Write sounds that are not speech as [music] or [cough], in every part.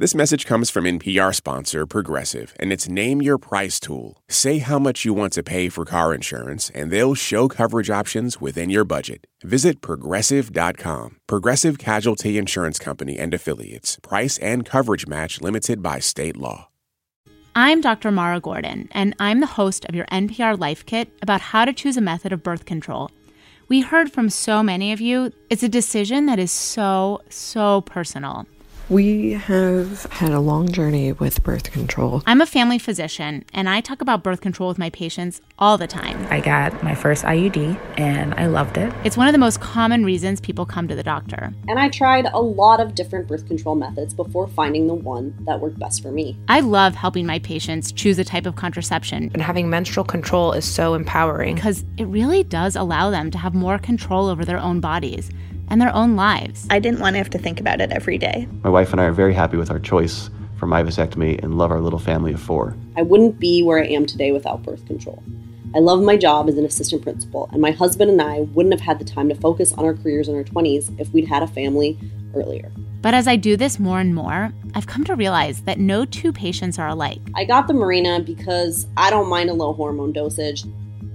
This message comes from NPR sponsor Progressive, and it's Name Your Price tool. Say how much you want to pay for car insurance, and they'll show coverage options within your budget. Visit progressive.com. Progressive Casualty Insurance Company and Affiliates. Price and coverage match limited by state law. I'm Dr. Mara Gordon, and I'm the host of your NPR Life Kit about how to choose a method of birth control. We heard from so many of you, it's a decision that is so, so personal. We have had a long journey with birth control. I'm a family physician, and I talk about birth control with my patients all the time. I got my first IUD, and I loved it. It's one of the most common reasons people come to the doctor. And I tried a lot of different birth control methods before finding the one that worked best for me. I love helping my patients choose a type of contraception. And having menstrual control is so empowering. Because it really does allow them to have more control over their own bodies and their own lives. I didn't want to have to think about it every day. My wife and I are very happy with our choice for my vasectomy and love our little family of four. I wouldn't be where I am today without birth control. I love my job as an assistant principal, and my husband and I wouldn't have had the time to focus on our careers in our 20s if we'd had a family earlier. But as I do this more and more, I've come to realize that no two patients are alike. I got the Mirena because I don't mind a low hormone dosage.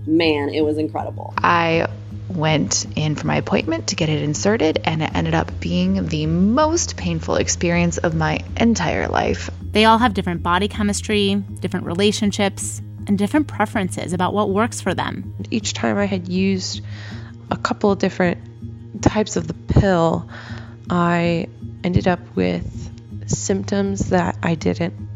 Man, it was incredible. I went in for my appointment to get it inserted, and it ended up being the most painful experience of my entire life. They all have different body chemistry, different relationships, and different preferences about what works for them. Each time I had used a couple of different types of the pill, I ended up with symptoms that I didn't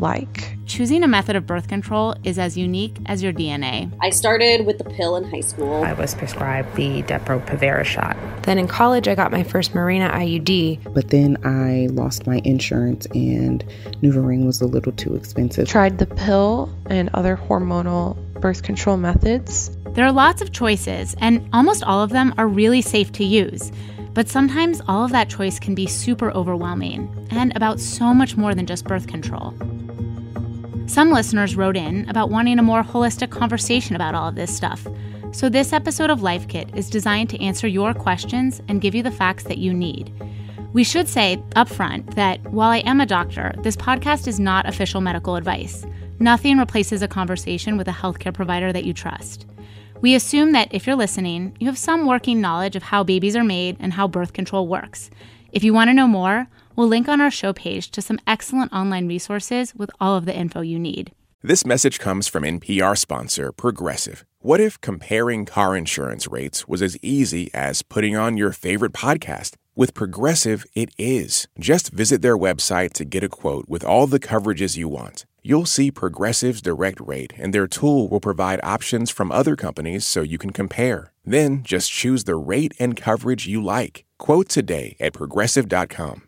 like. Choosing a method of birth control is as unique as your DNA. I started with the pill in high school. I was prescribed the Depo-Provera shot. Then in college, I got my first Mirena IUD. But then I lost my insurance, and NuvaRing was a little too expensive. Tried the pill and other hormonal birth control methods. There are lots of choices, and almost all of them are really safe to use. But sometimes all of that choice can be super overwhelming and about so much more than just birth control. Some listeners wrote in about wanting a more holistic conversation about all of this stuff. So, this episode of Life Kit is designed to answer your questions and give you the facts that you need. We should say upfront that while I am a doctor, this podcast is not official medical advice. Nothing replaces a conversation with a healthcare provider that you trust. We assume that if you're listening, you have some working knowledge of how babies are made and how birth control works. If you want to know more, we'll link on our show page to some excellent online resources with all of the info you need. This message comes from NPR sponsor Progressive. What if comparing car insurance rates was as easy as putting on your favorite podcast? With Progressive, it is. Just visit their website to get a quote with all the coverages you want. You'll see Progressive's direct rate, and their tool will provide options from other companies so you can compare. Then just choose the rate and coverage you like. Quote today at progressive.com.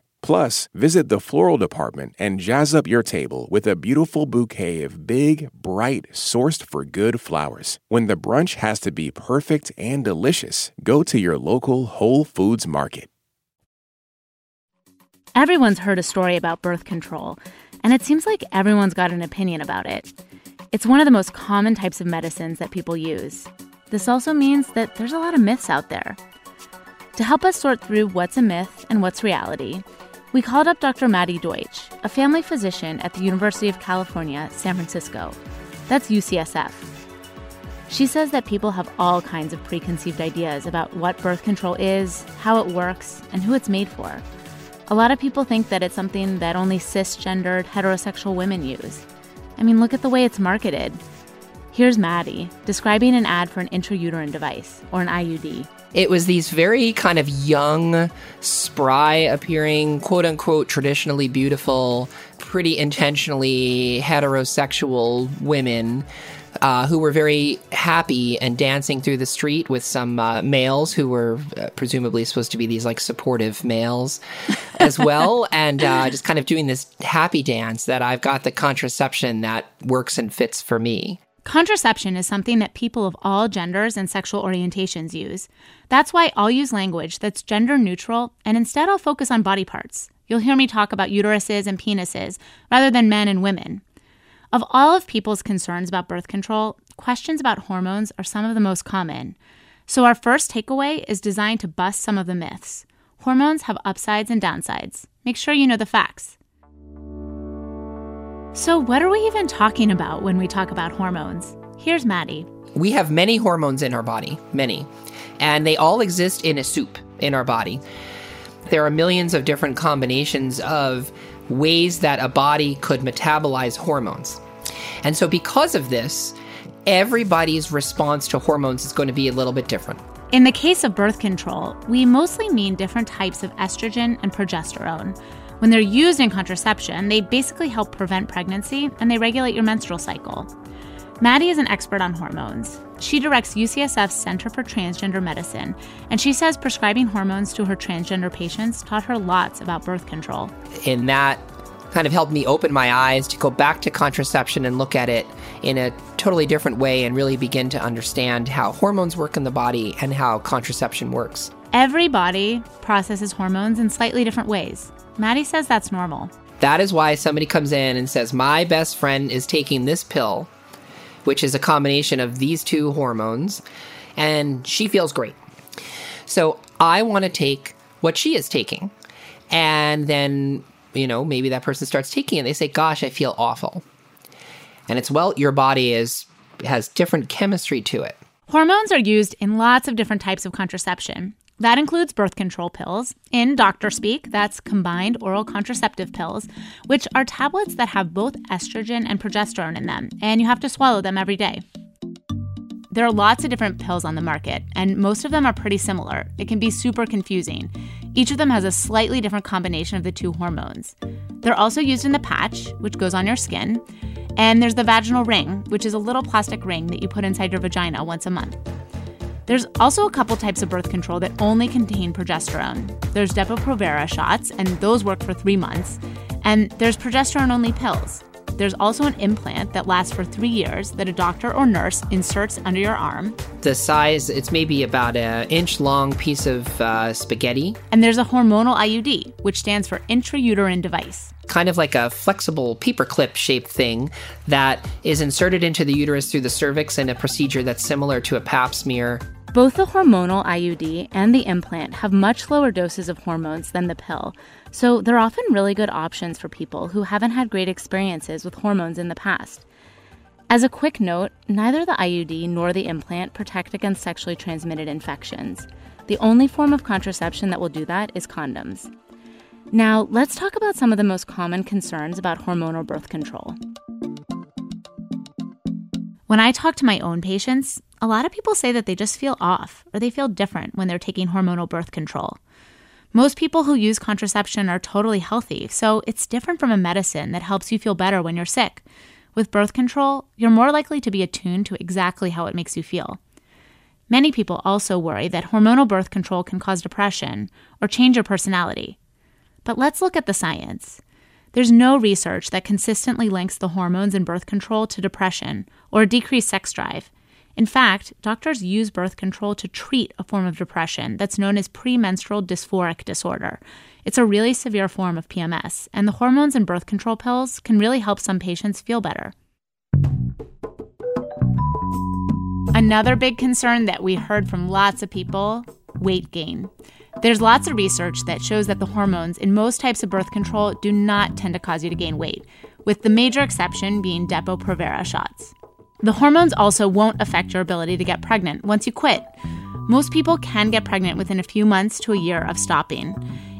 Plus, visit the floral department and jazz up your table with a beautiful bouquet of big, bright, sourced for good flowers. When the brunch has to be perfect and delicious, go to your local Whole Foods Market. Everyone's heard a story about birth control, and it seems like everyone's got an opinion about it. It's one of the most common types of medicines that people use. This also means that there's a lot of myths out there. To help us sort through what's a myth and what's reality, we called up Dr. Maddie Deutsch, a family physician at the University of California, San Francisco. That's UCSF. She says that people have all kinds of preconceived ideas about what birth control is, how it works, and who it's made for. A lot of people think that it's something that only cisgendered heterosexual women use. I mean, look at the way it's marketed. Here's Maddie describing an ad for an intrauterine device, or an IUD. It was these very kind of young, spry appearing, quote unquote, traditionally beautiful, pretty intentionally heterosexual women uh, who were very happy and dancing through the street with some uh, males who were uh, presumably supposed to be these like supportive males [laughs] as well, and uh, just kind of doing this happy dance that I've got the contraception that works and fits for me. Contraception is something that people of all genders and sexual orientations use. That's why I'll use language that's gender neutral, and instead I'll focus on body parts. You'll hear me talk about uteruses and penises rather than men and women. Of all of people's concerns about birth control, questions about hormones are some of the most common. So, our first takeaway is designed to bust some of the myths. Hormones have upsides and downsides. Make sure you know the facts. So, what are we even talking about when we talk about hormones? Here's Maddie. We have many hormones in our body, many, and they all exist in a soup in our body. There are millions of different combinations of ways that a body could metabolize hormones. And so, because of this, everybody's response to hormones is going to be a little bit different. In the case of birth control, we mostly mean different types of estrogen and progesterone. When they're used in contraception, they basically help prevent pregnancy and they regulate your menstrual cycle. Maddie is an expert on hormones. She directs UCSF's Center for Transgender Medicine, and she says prescribing hormones to her transgender patients taught her lots about birth control. And that kind of helped me open my eyes to go back to contraception and look at it in a totally different way and really begin to understand how hormones work in the body and how contraception works. Every body processes hormones in slightly different ways. Maddie says that's normal. That is why somebody comes in and says, My best friend is taking this pill, which is a combination of these two hormones, and she feels great. So I want to take what she is taking. And then, you know, maybe that person starts taking it. They say, Gosh, I feel awful. And it's, well, your body is has different chemistry to it. Hormones are used in lots of different types of contraception. That includes birth control pills. In doctor speak, that's combined oral contraceptive pills, which are tablets that have both estrogen and progesterone in them, and you have to swallow them every day. There are lots of different pills on the market, and most of them are pretty similar. It can be super confusing. Each of them has a slightly different combination of the two hormones. They're also used in the patch, which goes on your skin, and there's the vaginal ring, which is a little plastic ring that you put inside your vagina once a month. There's also a couple types of birth control that only contain progesterone. There's Depo-Provera shots, and those work for three months. And there's progesterone only pills. There's also an implant that lasts for three years that a doctor or nurse inserts under your arm. The size, it's maybe about an inch long piece of uh, spaghetti. And there's a hormonal IUD, which stands for intrauterine device. Kind of like a flexible paperclip shaped thing that is inserted into the uterus through the cervix in a procedure that's similar to a pap smear. Both the hormonal IUD and the implant have much lower doses of hormones than the pill, so they're often really good options for people who haven't had great experiences with hormones in the past. As a quick note, neither the IUD nor the implant protect against sexually transmitted infections. The only form of contraception that will do that is condoms. Now, let's talk about some of the most common concerns about hormonal birth control. When I talk to my own patients, a lot of people say that they just feel off or they feel different when they're taking hormonal birth control. Most people who use contraception are totally healthy, so it's different from a medicine that helps you feel better when you're sick. With birth control, you're more likely to be attuned to exactly how it makes you feel. Many people also worry that hormonal birth control can cause depression or change your personality. But let's look at the science. There's no research that consistently links the hormones in birth control to depression or decreased sex drive. In fact, doctors use birth control to treat a form of depression that's known as premenstrual dysphoric disorder. It's a really severe form of PMS, and the hormones in birth control pills can really help some patients feel better. Another big concern that we heard from lots of people weight gain. There's lots of research that shows that the hormones in most types of birth control do not tend to cause you to gain weight, with the major exception being Depo-Provera shots. The hormones also won't affect your ability to get pregnant once you quit. Most people can get pregnant within a few months to a year of stopping.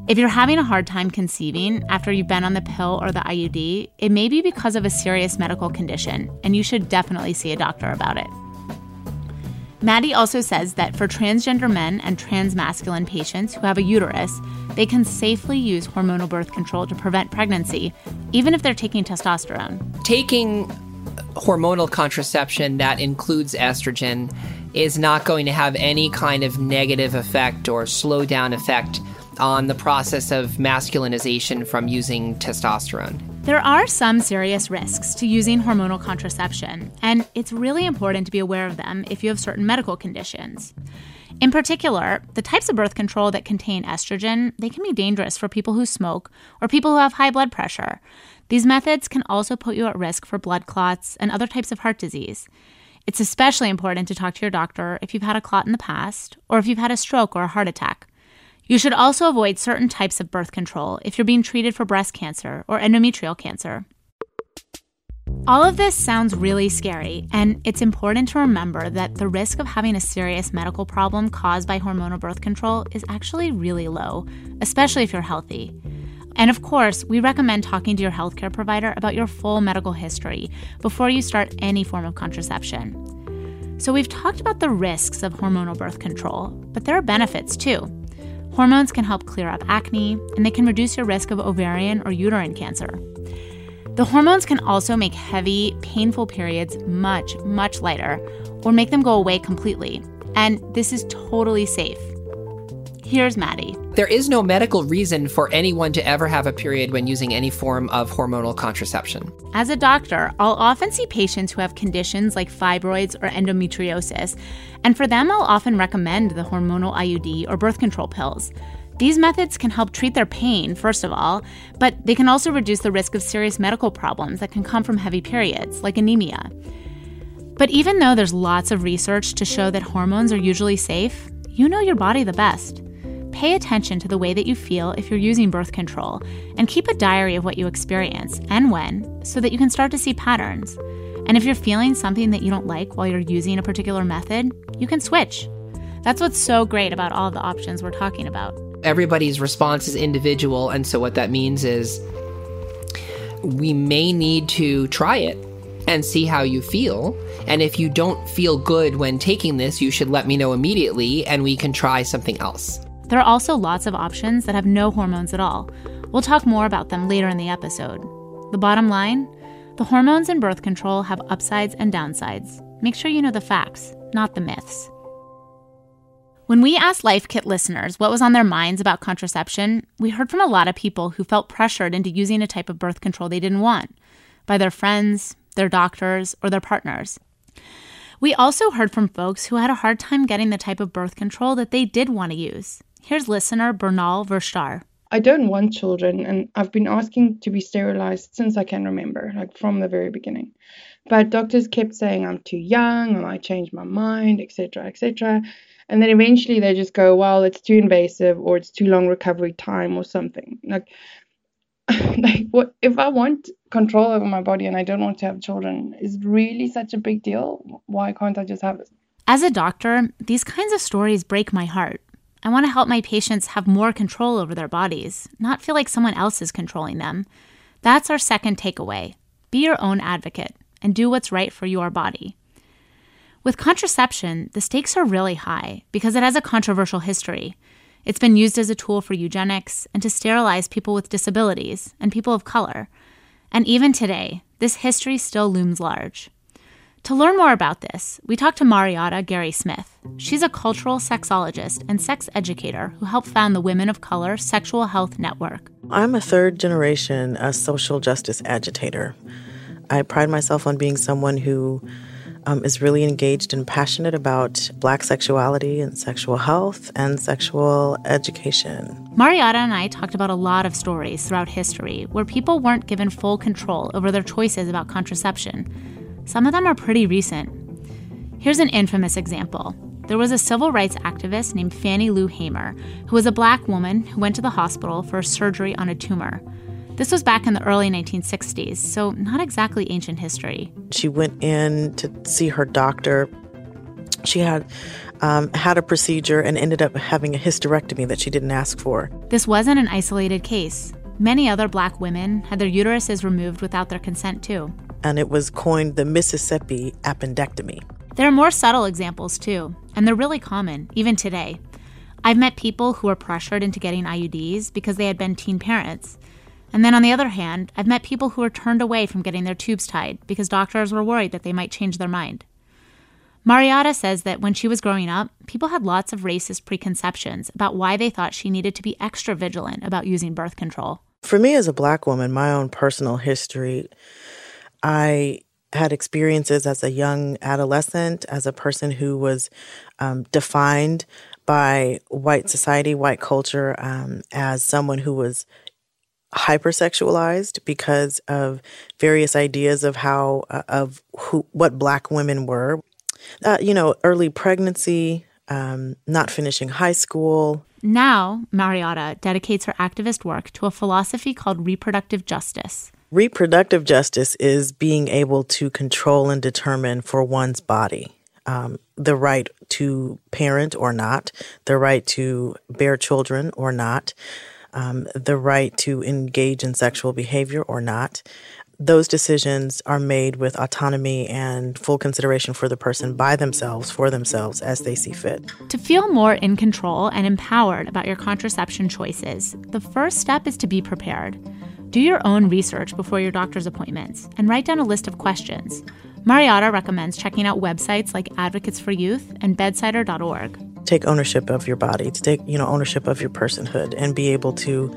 If you're having a hard time conceiving after you've been on the pill or the IUD, it may be because of a serious medical condition, and you should definitely see a doctor about it. Maddie also says that for transgender men and transmasculine patients who have a uterus, they can safely use hormonal birth control to prevent pregnancy, even if they're taking testosterone. Taking hormonal contraception that includes estrogen is not going to have any kind of negative effect or slow down effect on the process of masculinization from using testosterone. There are some serious risks to using hormonal contraception, and it's really important to be aware of them if you have certain medical conditions. In particular, the types of birth control that contain estrogen, they can be dangerous for people who smoke or people who have high blood pressure. These methods can also put you at risk for blood clots and other types of heart disease. It's especially important to talk to your doctor if you've had a clot in the past or if you've had a stroke or a heart attack. You should also avoid certain types of birth control if you're being treated for breast cancer or endometrial cancer. All of this sounds really scary, and it's important to remember that the risk of having a serious medical problem caused by hormonal birth control is actually really low, especially if you're healthy. And of course, we recommend talking to your healthcare provider about your full medical history before you start any form of contraception. So, we've talked about the risks of hormonal birth control, but there are benefits too. Hormones can help clear up acne, and they can reduce your risk of ovarian or uterine cancer. The hormones can also make heavy, painful periods much, much lighter, or make them go away completely. And this is totally safe. Here's Maddie. There is no medical reason for anyone to ever have a period when using any form of hormonal contraception. As a doctor, I'll often see patients who have conditions like fibroids or endometriosis, and for them, I'll often recommend the hormonal IUD or birth control pills. These methods can help treat their pain, first of all, but they can also reduce the risk of serious medical problems that can come from heavy periods, like anemia. But even though there's lots of research to show that hormones are usually safe, you know your body the best. Pay attention to the way that you feel if you're using birth control, and keep a diary of what you experience and when so that you can start to see patterns. And if you're feeling something that you don't like while you're using a particular method, you can switch. That's what's so great about all the options we're talking about. Everybody's response is individual, and so what that means is we may need to try it and see how you feel. And if you don't feel good when taking this, you should let me know immediately and we can try something else. There are also lots of options that have no hormones at all. We'll talk more about them later in the episode. The bottom line the hormones in birth control have upsides and downsides. Make sure you know the facts, not the myths. When we asked Life Kit listeners what was on their minds about contraception, we heard from a lot of people who felt pressured into using a type of birth control they didn't want by their friends, their doctors, or their partners. We also heard from folks who had a hard time getting the type of birth control that they did want to use. Here's listener Bernal Verstar. I don't want children, and I've been asking to be sterilized since I can remember, like from the very beginning. But doctors kept saying I'm too young, I might change my mind, etc., etc. And then eventually they just go, well, it's too invasive, or it's too long recovery time, or something. Like, [laughs] like what if I want control over my body and I don't want to have children? Is it really such a big deal? Why can't I just have it? As a doctor, these kinds of stories break my heart. I want to help my patients have more control over their bodies, not feel like someone else is controlling them. That's our second takeaway be your own advocate and do what's right for your body. With contraception, the stakes are really high because it has a controversial history. It's been used as a tool for eugenics and to sterilize people with disabilities and people of color. And even today, this history still looms large. To learn more about this, we talked to Mariotta Gary Smith. She's a cultural sexologist and sex educator who helped found the Women of Color Sexual Health Network. I'm a third generation a social justice agitator. I pride myself on being someone who um, is really engaged and passionate about Black sexuality and sexual health and sexual education. Mariotta and I talked about a lot of stories throughout history where people weren't given full control over their choices about contraception some of them are pretty recent. Here's an infamous example. There was a civil rights activist named Fannie Lou Hamer, who was a black woman who went to the hospital for surgery on a tumor. This was back in the early 1960s, so not exactly ancient history. She went in to see her doctor. She had um, had a procedure and ended up having a hysterectomy that she didn't ask for. This wasn't an isolated case. Many other black women had their uteruses removed without their consent, too and it was coined the Mississippi appendectomy. There are more subtle examples too, and they're really common, even today. I've met people who were pressured into getting IUDs because they had been teen parents. And then on the other hand, I've met people who were turned away from getting their tubes tied because doctors were worried that they might change their mind. Mariotta says that when she was growing up, people had lots of racist preconceptions about why they thought she needed to be extra vigilant about using birth control For me as a black woman, my own personal history, I had experiences as a young adolescent, as a person who was um, defined by white society, white culture, um, as someone who was hypersexualized because of various ideas of how uh, of who what black women were. Uh, you know, early pregnancy, um, not finishing high school. Now, Mariotta dedicates her activist work to a philosophy called reproductive justice. Reproductive justice is being able to control and determine for one's body um, the right to parent or not, the right to bear children or not, um, the right to engage in sexual behavior or not. Those decisions are made with autonomy and full consideration for the person by themselves, for themselves, as they see fit. To feel more in control and empowered about your contraception choices, the first step is to be prepared. Do your own research before your doctor's appointments and write down a list of questions. Mariotta recommends checking out websites like Advocates for Youth and bedsider.org. Take ownership of your body, to take, you know, ownership of your personhood and be able to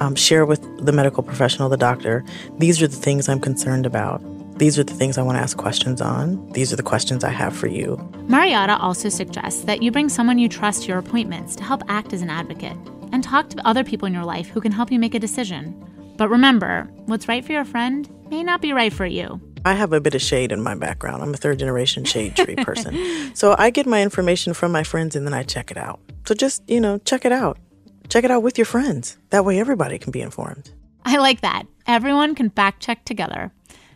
um, share with the medical professional, the doctor, these are the things I'm concerned about. These are the things I want to ask questions on. These are the questions I have for you. Mariotta also suggests that you bring someone you trust to your appointments to help act as an advocate and talk to other people in your life who can help you make a decision. But remember, what's right for your friend may not be right for you. I have a bit of shade in my background. I'm a third generation shade tree person. [laughs] so I get my information from my friends and then I check it out. So just, you know, check it out. Check it out with your friends. That way everybody can be informed. I like that. Everyone can fact check together.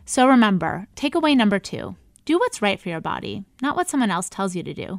So remember, takeaway number two do what's right for your body, not what someone else tells you to do.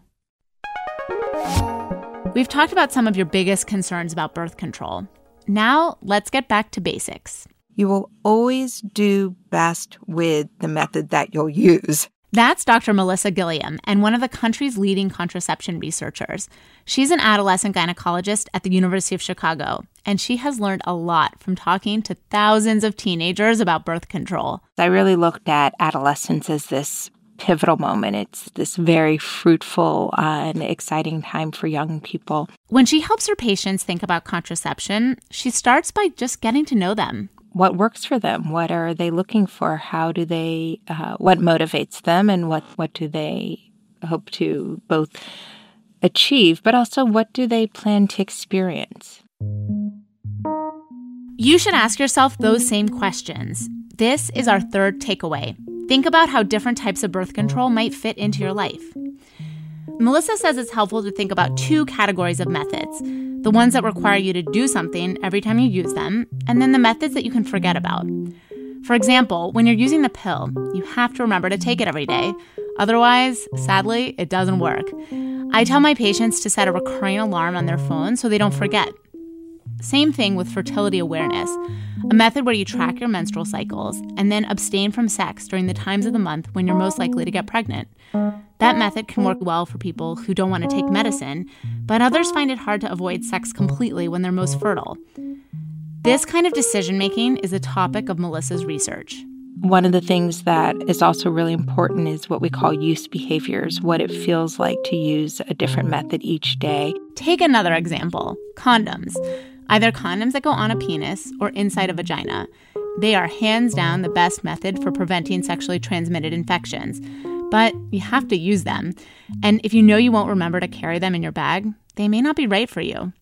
We've talked about some of your biggest concerns about birth control. Now, let's get back to basics. You will always do best with the method that you'll use. That's Dr. Melissa Gilliam and one of the country's leading contraception researchers. She's an adolescent gynecologist at the University of Chicago, and she has learned a lot from talking to thousands of teenagers about birth control. I really looked at adolescence as this pivotal moment. It's this very fruitful uh, and exciting time for young people. When she helps her patients think about contraception, she starts by just getting to know them. What works for them? What are they looking for? How do they? Uh, what motivates them, and what what do they hope to both achieve, but also what do they plan to experience? You should ask yourself those same questions. This is our third takeaway. Think about how different types of birth control might fit into your life. Melissa says it's helpful to think about two categories of methods the ones that require you to do something every time you use them, and then the methods that you can forget about. For example, when you're using the pill, you have to remember to take it every day. Otherwise, sadly, it doesn't work. I tell my patients to set a recurring alarm on their phone so they don't forget. Same thing with fertility awareness, a method where you track your menstrual cycles and then abstain from sex during the times of the month when you're most likely to get pregnant. That method can work well for people who don't want to take medicine, but others find it hard to avoid sex completely when they're most fertile. This kind of decision making is a topic of Melissa's research. One of the things that is also really important is what we call use behaviors, what it feels like to use a different method each day. Take another example condoms. Either condoms that go on a penis or inside a vagina. They are hands down the best method for preventing sexually transmitted infections but you have to use them. And if you know you won't remember to carry them in your bag, they may not be right for you.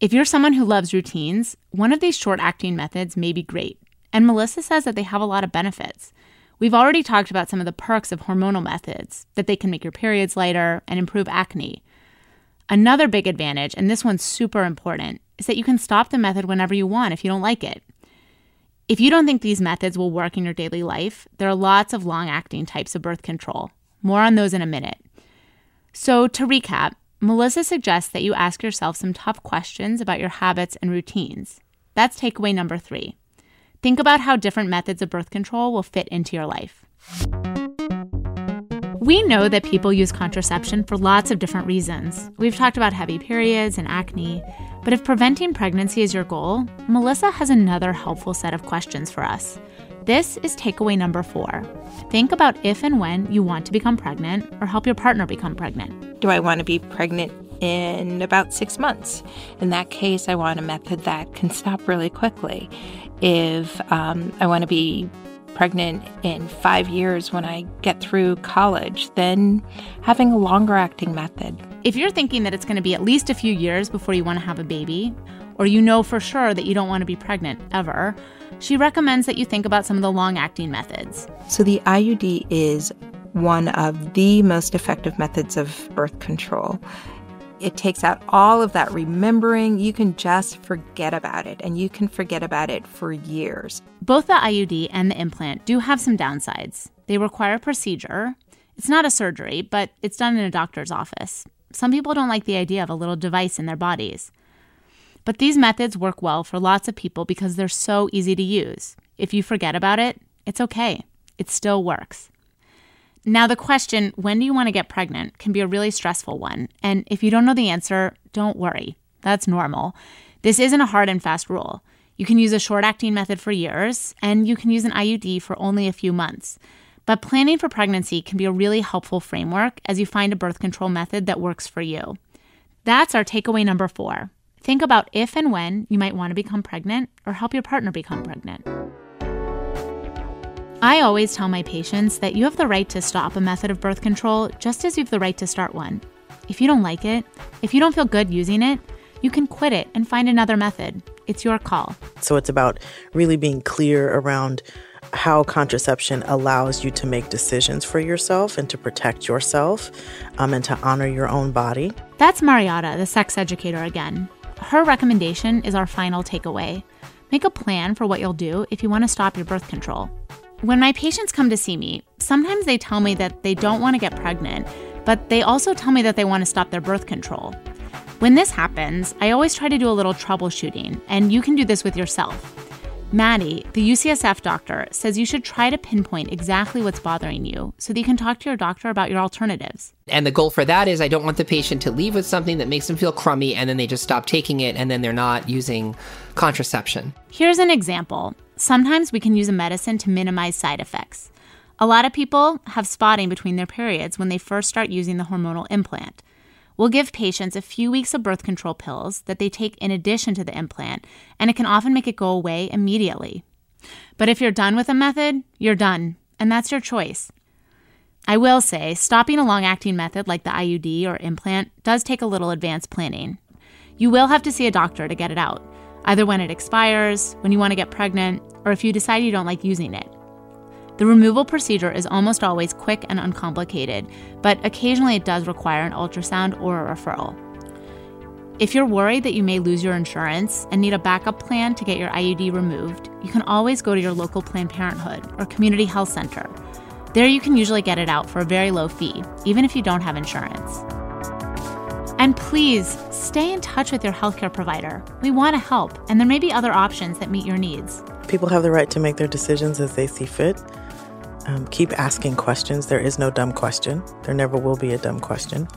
If you're someone who loves routines, one of these short acting methods may be great. And Melissa says that they have a lot of benefits. We've already talked about some of the perks of hormonal methods, that they can make your periods lighter and improve acne. Another big advantage, and this one's super important, is that you can stop the method whenever you want if you don't like it. If you don't think these methods will work in your daily life, there are lots of long acting types of birth control. More on those in a minute. So, to recap, Melissa suggests that you ask yourself some tough questions about your habits and routines. That's takeaway number three. Think about how different methods of birth control will fit into your life. We know that people use contraception for lots of different reasons. We've talked about heavy periods and acne, but if preventing pregnancy is your goal, Melissa has another helpful set of questions for us. This is takeaway number four. Think about if and when you want to become pregnant or help your partner become pregnant. Do I want to be pregnant in about six months. In that case, I want a method that can stop really quickly. If um, I want to be pregnant in five years when I get through college, then having a longer acting method. If you're thinking that it's going to be at least a few years before you want to have a baby, or you know for sure that you don't want to be pregnant ever, she recommends that you think about some of the long acting methods. So, the IUD is one of the most effective methods of birth control. It takes out all of that remembering. You can just forget about it, and you can forget about it for years. Both the IUD and the implant do have some downsides. They require a procedure. It's not a surgery, but it's done in a doctor's office. Some people don't like the idea of a little device in their bodies. But these methods work well for lots of people because they're so easy to use. If you forget about it, it's okay. It still works. Now, the question, when do you want to get pregnant, can be a really stressful one. And if you don't know the answer, don't worry. That's normal. This isn't a hard and fast rule. You can use a short acting method for years, and you can use an IUD for only a few months. But planning for pregnancy can be a really helpful framework as you find a birth control method that works for you. That's our takeaway number four. Think about if and when you might want to become pregnant or help your partner become pregnant. I always tell my patients that you have the right to stop a method of birth control just as you have the right to start one. If you don't like it, if you don't feel good using it, you can quit it and find another method. It's your call. So it's about really being clear around how contraception allows you to make decisions for yourself and to protect yourself um, and to honor your own body. That's Mariotta, the sex educator, again. Her recommendation is our final takeaway. Make a plan for what you'll do if you want to stop your birth control. When my patients come to see me, sometimes they tell me that they don't want to get pregnant, but they also tell me that they want to stop their birth control. When this happens, I always try to do a little troubleshooting, and you can do this with yourself. Maddie, the UCSF doctor, says you should try to pinpoint exactly what's bothering you so that you can talk to your doctor about your alternatives. And the goal for that is I don't want the patient to leave with something that makes them feel crummy and then they just stop taking it and then they're not using contraception. Here's an example sometimes we can use a medicine to minimize side effects. A lot of people have spotting between their periods when they first start using the hormonal implant. We'll give patients a few weeks of birth control pills that they take in addition to the implant, and it can often make it go away immediately. But if you're done with a method, you're done, and that's your choice. I will say, stopping a long acting method like the IUD or implant does take a little advanced planning. You will have to see a doctor to get it out either when it expires, when you want to get pregnant, or if you decide you don't like using it. The removal procedure is almost always quick and uncomplicated, but occasionally it does require an ultrasound or a referral. If you're worried that you may lose your insurance and need a backup plan to get your IUD removed, you can always go to your local Planned Parenthood or community health center. There you can usually get it out for a very low fee, even if you don't have insurance. And please stay in touch with your healthcare provider. We want to help, and there may be other options that meet your needs. People have the right to make their decisions as they see fit. Um, keep asking questions. There is no dumb question, there never will be a dumb question.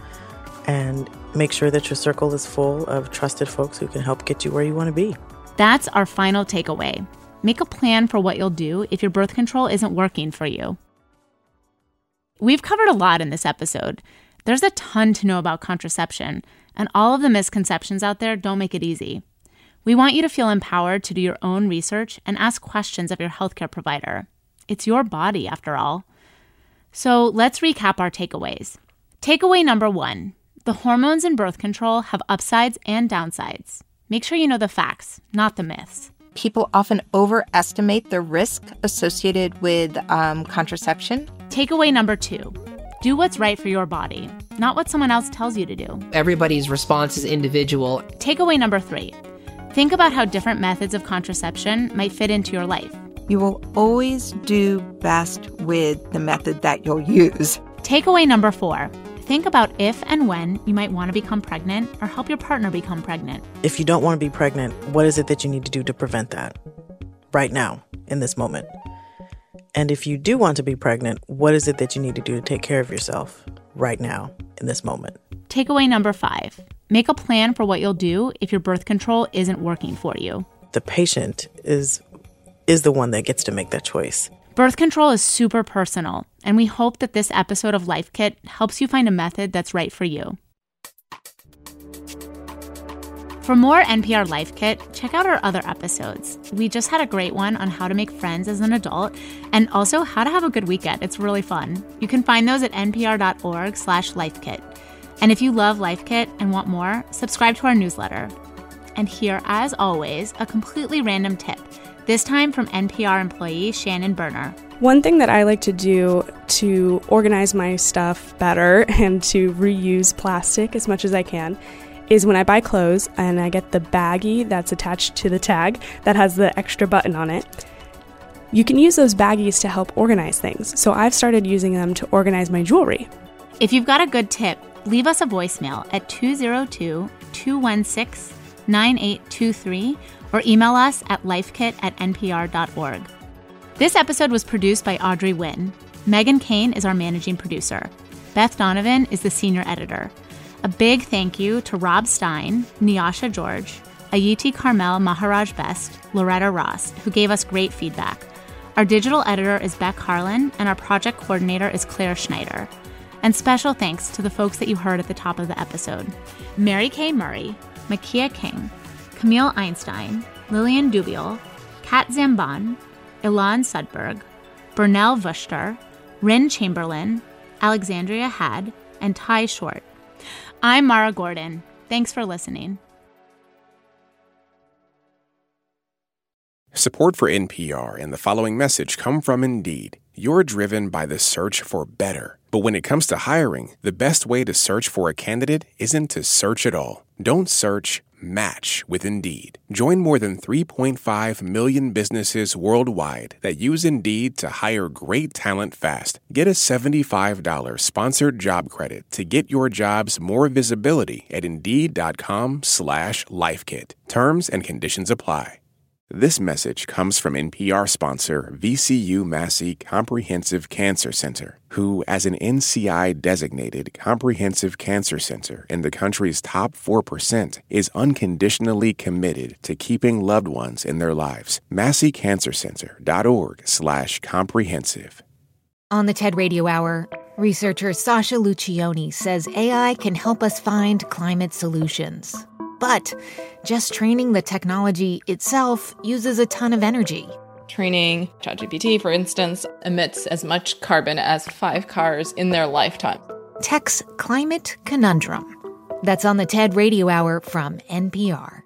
And make sure that your circle is full of trusted folks who can help get you where you want to be. That's our final takeaway. Make a plan for what you'll do if your birth control isn't working for you. We've covered a lot in this episode. There's a ton to know about contraception, and all of the misconceptions out there don't make it easy. We want you to feel empowered to do your own research and ask questions of your healthcare provider. It's your body, after all. So let's recap our takeaways. Takeaway number one the hormones in birth control have upsides and downsides. Make sure you know the facts, not the myths. People often overestimate the risk associated with um, contraception. Takeaway number two do what's right for your body, not what someone else tells you to do. Everybody's response is individual. Takeaway number three think about how different methods of contraception might fit into your life. You will always do best with the method that you'll use. Takeaway number four think about if and when you might want to become pregnant or help your partner become pregnant. If you don't want to be pregnant, what is it that you need to do to prevent that right now, in this moment? And if you do want to be pregnant, what is it that you need to do to take care of yourself right now in this moment? Takeaway number five make a plan for what you'll do if your birth control isn't working for you. The patient is is the one that gets to make that choice. Birth control is super personal, and we hope that this episode of Life Kit helps you find a method that's right for you. For more NPR Life Kit, check out our other episodes. We just had a great one on how to make friends as an adult and also how to have a good weekend. It's really fun. You can find those at npr.org slash lifekit. And if you love Life Kit and want more, subscribe to our newsletter. And here, as always, a completely random tip, this time from NPR employee Shannon Berner. One thing that I like to do to organize my stuff better [laughs] and to reuse plastic as much as I can is when I buy clothes and I get the baggie that's attached to the tag that has the extra button on it. You can use those baggies to help organize things. So I've started using them to organize my jewelry. If you've got a good tip, leave us a voicemail at 202 216 9823 or email us at lifekit at npr.org. This episode was produced by Audrey Nguyen. Meghan Keane is our managing producer. Beth Donovan is the senior editor. A big thank you to Rob Stein, Nyasha George, Ayiti Carmel Maharaj Best, Loretta Ross, who gave us great feedback. Our digital editor is Beck Harlan, and our project coordinator is Claire Schneider. And special thanks to the folks that you heard at the top of the episode Mary Kay Murray, Makia King, Camille Einstein, Lillian Dubiel, Kat Zamban, Ilan Sudberg, Burnell Vushtar, Rin Chamberlain, Alexandria Had, and Ty Short. I'm Mara Gordon. Thanks for listening. Support for NPR and the following message come from Indeed. You're driven by the search for better. But when it comes to hiring, the best way to search for a candidate isn't to search at all. Don't search, match with Indeed. Join more than 3.5 million businesses worldwide that use Indeed to hire great talent fast. Get a $75 sponsored job credit to get your jobs more visibility at Indeed.com slash LifeKit. Terms and conditions apply. This message comes from NPR sponsor VCU Massey Comprehensive Cancer Center, who, as an NCI designated comprehensive cancer center in the country's top 4%, is unconditionally committed to keeping loved ones in their lives. MasseyCancerCenter.org slash comprehensive. On the TED Radio Hour, researcher Sasha Luccioni says AI can help us find climate solutions. But just training the technology itself uses a ton of energy. Training ChatGPT, for instance, emits as much carbon as five cars in their lifetime. Tech's Climate Conundrum. That's on the TED Radio Hour from NPR.